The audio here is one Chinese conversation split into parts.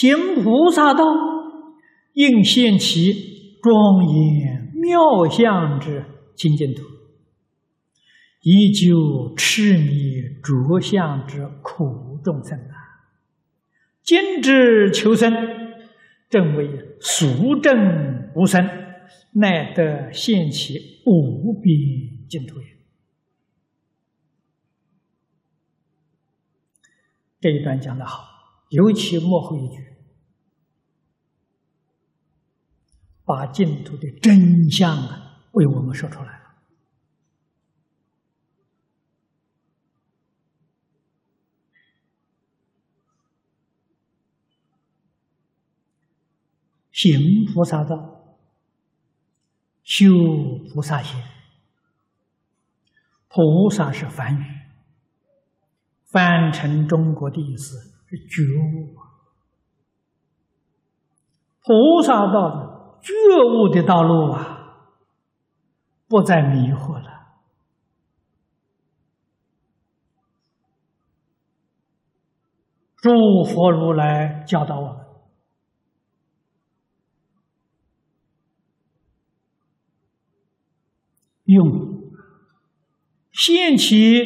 行菩萨道，应现其庄严妙相之清净土，以救痴迷着相之苦众生啊！今之求生，正为俗正无生，乃得现其无边净土也。这一段讲的好。尤其幕后一句，把净土的真相啊为我们说出来了。行菩萨道，修菩萨行。菩萨是梵语，翻成中国的意思。是觉悟！菩萨道的觉悟的道路啊，不再迷惑了。诸佛如来教导我们，用现起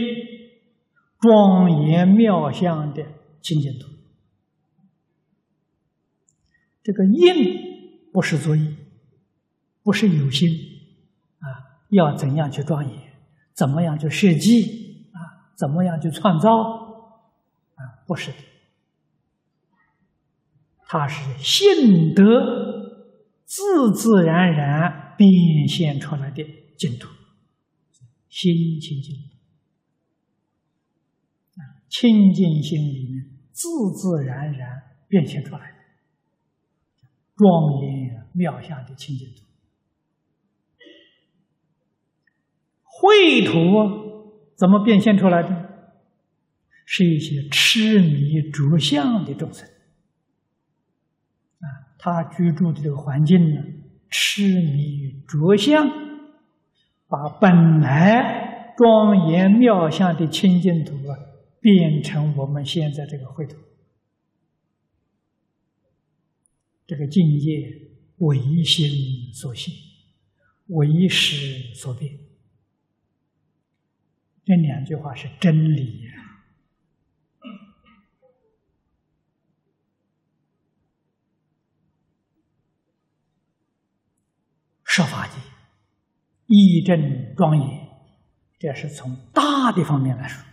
庄严妙相的。清净土，这个印不是作意，不是有心啊，要怎样去庄严，怎么样去设计啊，怎么样去创造啊，不是的，它是性德自自然然变现出来的净土，心清净啊，清净心里面。自自然然变现出来的庄严妙相的清净土，秽土怎么变现出来的？是一些痴迷着相的众生啊，他居住的这个环境呢，痴迷着相，把本来庄严妙相的清净土啊。变成我们现在这个秽土，这个境界唯心所现，唯识所变。这两句话是真理呀！设法界义正庄严，这是从大的方面来说。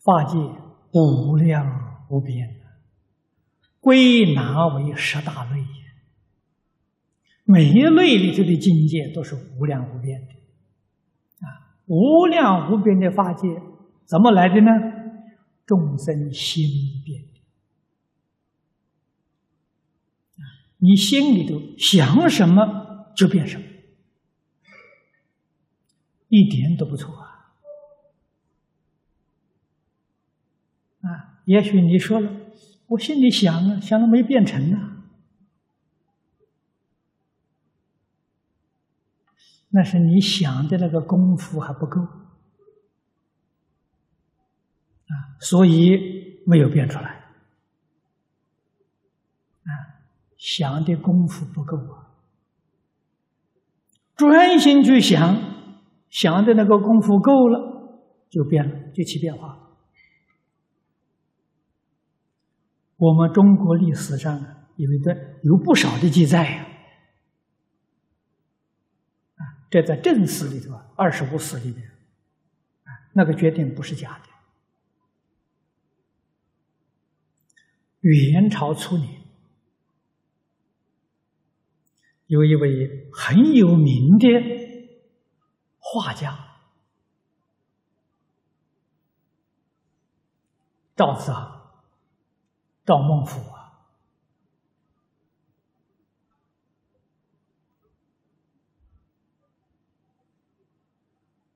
法界无量无边，归纳为十大类。每一类里头的境界都是无量无边的，啊，无量无边的法界怎么来的呢？众生心变的，啊，你心里头想什么就变什么，一点都不错啊。也许你说了，我心里想啊，想了没变成呢，那是你想的那个功夫还不够啊，所以没有变出来啊，想的功夫不够啊，专心去想，想的那个功夫够了，就变了，就起变化了。我们中国历史上有一段有不少的记载呀，啊，这在正史里头啊，二十五史里面，啊，那个决定不是假的。元朝初年，有一位很有名的画家赵子昂。赵孟俯啊，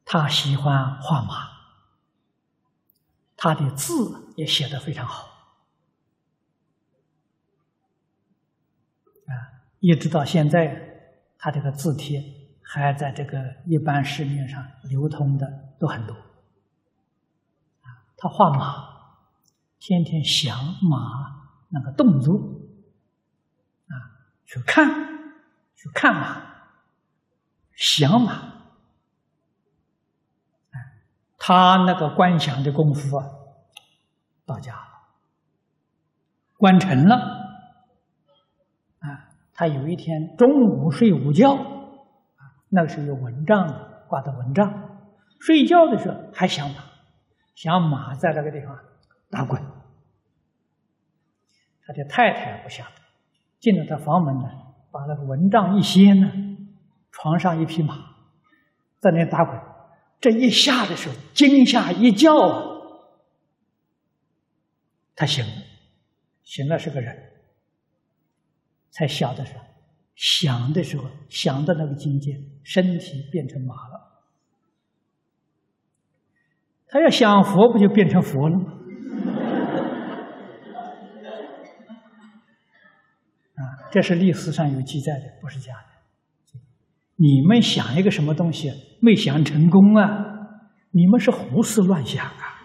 他喜欢画马，他的字也写得非常好啊，一直到现在，他这个字帖还在这个一般市面上流通的都很多啊。他画马。天天想马那个动作，啊，去看，去看马，想马，他那个观想的功夫啊，到家了，观成了，啊，他有一天中午睡午觉，啊，那个时候有蚊帐挂的蚊帐，睡觉的时候还想马，想马在那个地方。打滚，他的太太不晓得，进了他房门呢，把那个蚊帐一掀呢，床上一匹马在那打滚，这一下的时候惊吓一叫啊，他醒了，醒了是个人，才晓得是想的时候想到那个境界，身体变成马了，他要想佛，不就变成佛了吗？这是历史上有记载的，不是假的。你们想一个什么东西没想成功啊？你们是胡思乱想啊！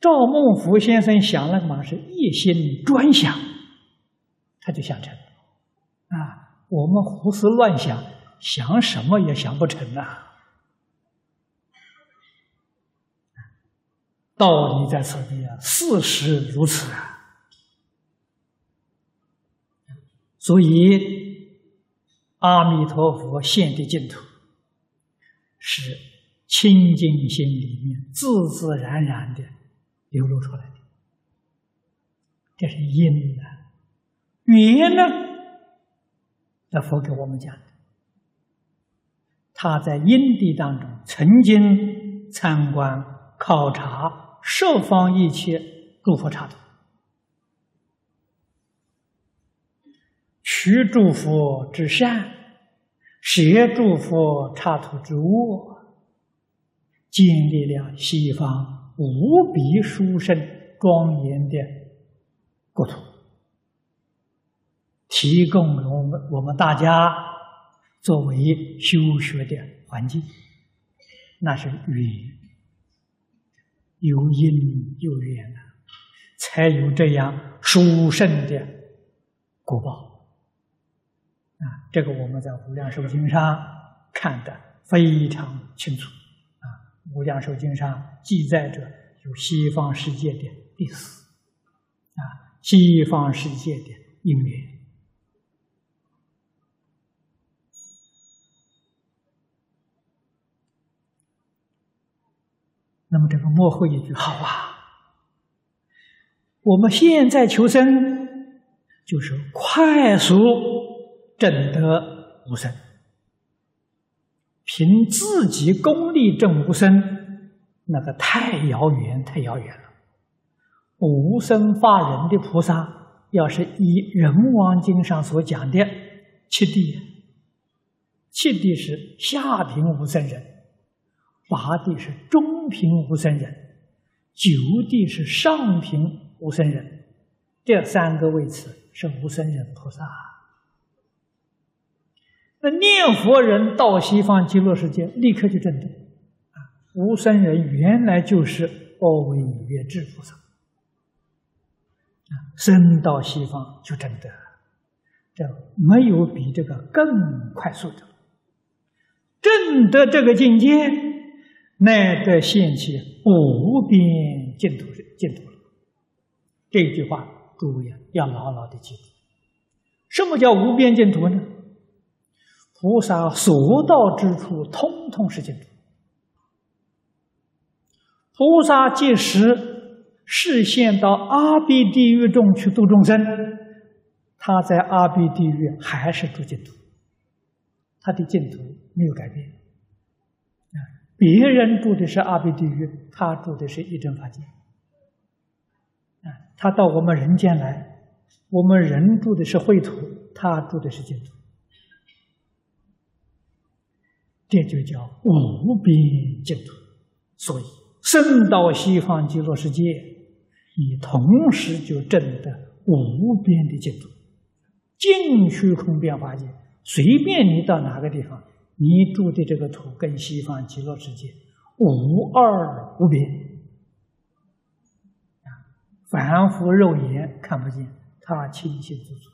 赵孟頫先生想那个嘛是一心专想，他就想成。啊，我们胡思乱想，想什么也想不成啊！道理在此地啊，事实如此啊。所以，阿弥陀佛现的净土，是清净心里面自自然然的流露出来的。这是因呢，缘呢？那佛给我们讲的，他在因地当中曾经参观考察。十方一切诸佛刹土，取诸佛之善，舍诸佛刹土之恶，建立了西方无比殊胜庄严的国土，提供了我们我们大家作为修学的环境，那是缘。有因有缘啊，才有这样殊胜的果报啊！这个我们在《无量寿经》上看得非常清楚啊，《无量寿经》上记载着有西方世界的历史啊，西方世界的因缘。那么这个幕后一句好啊，我们现在求生就是快速证得无生，凭自己功力证无生，那个太遥远，太遥远了。无生化人的菩萨，要是以《人王经》上所讲的七地，七地是下品无生人。八地是中品无生人，九地是上品无生人，这三个位次是无生人菩萨。那念佛人到西方极乐世界，立刻就证得。啊，无生人原来就是阿惟越智菩萨，啊，生到西方就证得，这没有比这个更快速的，证得这个境界。乃得现起无边净土净土了。这句话，诸位要牢牢的记住。什么叫无边净土呢？菩萨所到之处，通通是净土。菩萨即时视现到阿鼻地狱中去度众生，他在阿鼻地狱还是住净土，他的净土没有改变。别人住的是阿鼻地狱，他住的是一真法界。啊，他到我们人间来，我们人住的是秽土，他住的是净土。这就叫无边净土。所以，生到西方极乐世界，你同时就证得无边的净土。净虚空变化界，随便你到哪个地方。你住的这个土跟西方极乐世界无二无别，凡夫肉眼看不见，他清清楚楚，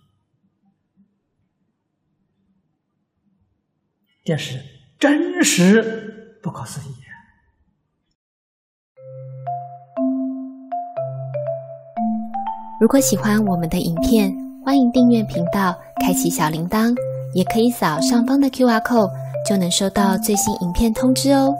这是真实不可思议。如果喜欢我们的影片，欢迎订阅频道，开启小铃铛，也可以扫上方的 Q R code，就能收到最新影片通知哦。